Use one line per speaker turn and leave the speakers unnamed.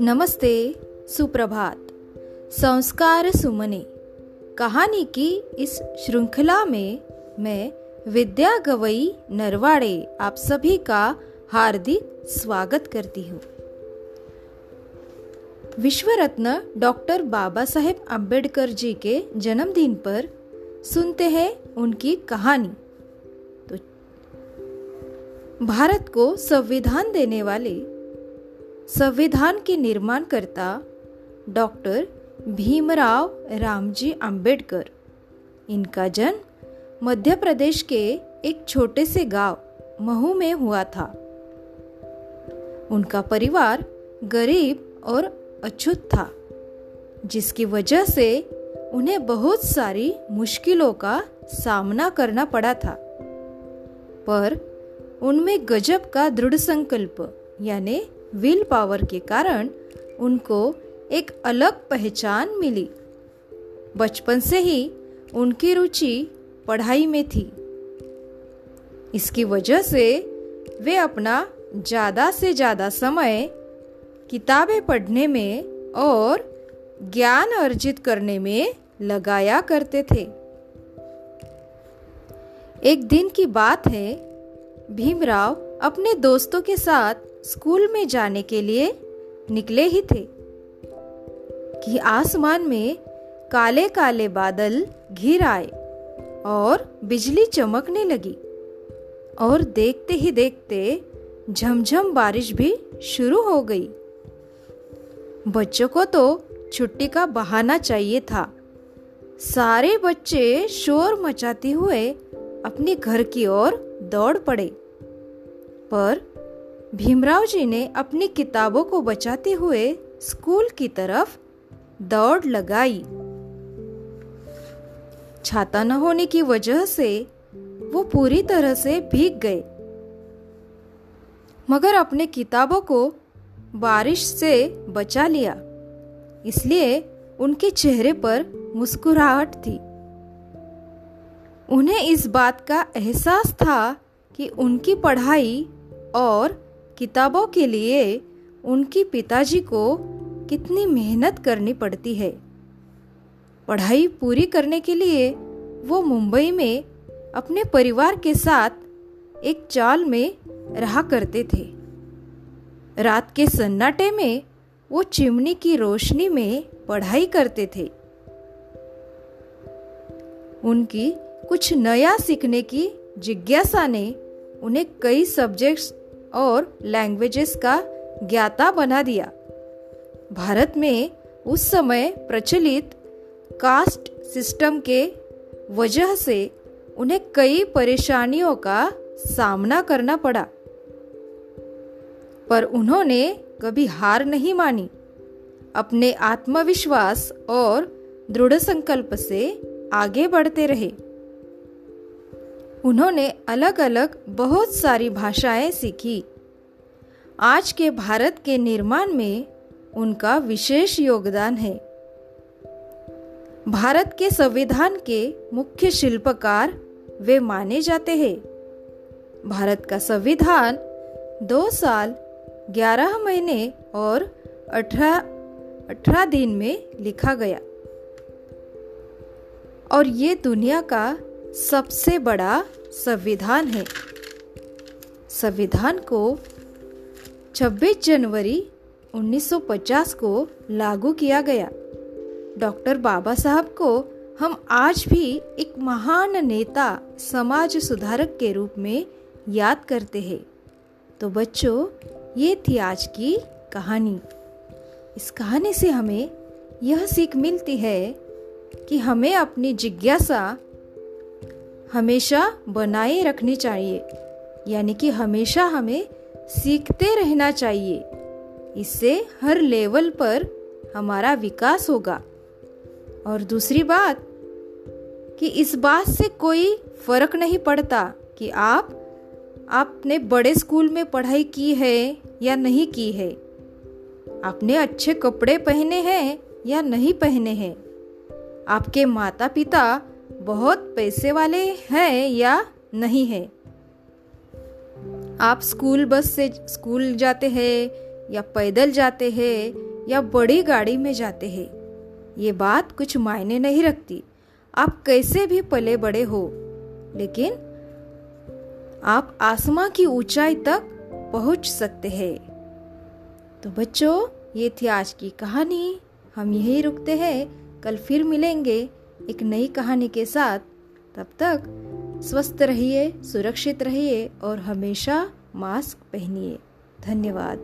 नमस्ते, सुप्रभात। संस्कार सुमने। कहानी की इस श्रृंखला में मैं विद्या गवई नरवाड़े आप सभी का हार्दिक स्वागत करती हूँ। विश्व रत्न डॉक्टर बाबा साहेब अंबेडकर जी के जन्मदिन पर सुनते हैं उनकी कहानी। भारत को संविधान देने वाले संविधान के निर्माणकर्ता डॉक्टर भीमराव रामजी अंबेडकर। इनका जन्म मध्य प्रदेश के एक छोटे से गाँव महू में हुआ था। उनका परिवार गरीब और अछूत था, जिसकी वजह से उन्हें बहुत सारी मुश्किलों का सामना करना पड़ा था। पर उनमें गजब का दृढ़ संकल्प, यानी विल पावर के कारण उनको एक अलग पहचान मिली। बचपन से ही उनकी रुचि पढ़ाई में थी। इसकी वजह से वे अपना ज़्यादा से ज़्यादा समय किताबें पढ़ने में और ज्ञान अर्जित करने में लगाया करते थे। एक दिन की बात है भीमराव अपने दोस्तों के साथ स्कूल में जाने के लिए निकले ही थे कि आसमान में काले काले बादल घिर आए और बिजली चमकने लगी। और देखते ही देखते झमझम बारिश भी शुरू हो गई। बच्चों को तो छुट्टी का बहाना चाहिए था। सारे बच्चे शोर मचाते हुए अपने घर की ओर दौड़ पड़े। पर भीमराव जी ने अपनी किताबों को बचाते हुए स्कूल की तरफ़ दौड़ लगाई। छाता न होने की वजह से वो पूरी तरह से भीग गए। मगर अपने किताबों को बारिश से बचा लिया, इसलिए उनके चेहरे पर मुस्कुराहट थी। उन्हें इस बात का एहसास था कि उनकी पढ़ाई और किताबों के लिए उनकी पिताजी को कितनी मेहनत करनी पड़ती है। पढ़ाई पूरी करने के लिए वो मुंबई में अपने परिवार के साथ एक चाल में रहा करते थे। रात के सन्नाटे में वो चिमनी की रोशनी में पढ़ाई करते थे। उनकी कुछ नया सीखने की जिज्ञासा ने उन्हें कई सब्जेक्ट्स और लैंग्वेजेस का ज्ञाता बना दिया। भारत में उस समय प्रचलित कास्ट सिस्टम के वजह से उन्हें कई परेशानियों का सामना करना पड़ा। पर उन्होंने कभी हार नहीं मानी। अपने आत्मविश्वास और दृढ़ संकल्प से आगे बढ़ते रहे। उन्होंने अलग अलग बहुत सारी भाषाएँ सीखी। आज के भारत के निर्माण में उनका विशेष योगदान है। भारत के संविधान के मुख्य शिल्पकार वे माने जाते हैं। भारत का संविधान दो साल, ग्यारह महीने और अठारह अठारह दिन में लिखा गया। और ये दुनिया का सबसे बड़ा संविधान है। संविधान को 26 जनवरी 1950 को लागू किया गया। डॉक्टर बाबा साहब को हम आज भी एक महान नेता समाज सुधारक के रूप में याद करते हैं। तो बच्चों, ये थी आज की कहानी। इस कहानी से हमें यह सीख मिलती है कि हमें अपनी जिज्ञासा हमेशा बनाए रखनी चाहिए। यानी कि हमेशा हमें सीखते रहना चाहिए। इससे हर लेवल पर हमारा विकास होगा। और दूसरी बात, कि इस बात से कोई फ़र्क नहीं पड़ता कि आप आपने बड़े स्कूल में पढ़ाई की है या नहीं की है। आपने अच्छे कपड़े पहने हैं या नहीं पहने हैं। आपके माता पिता बहुत पैसे वाले हैं या नहीं है? आप स्कूल बस से स्कूल जाते हैं, या पैदल जाते हैं, या बड़ी गाड़ी में जाते हैं? ये बात कुछ मायने नहीं रखती। आप कैसे भी पले बड़े हो, लेकिन आप आसमां की ऊंचाई तक पहुँच सकते हैं। तो बच्चों, ये थी आज की कहानी। हम यही रुकते हैं। कल फिर मिलेंगे। एक नई कहानी के साथ, तब तक स्वस्थ रहिए, सुरक्षित रहिए और हमेशा मास्क पहनिए। धन्यवाद।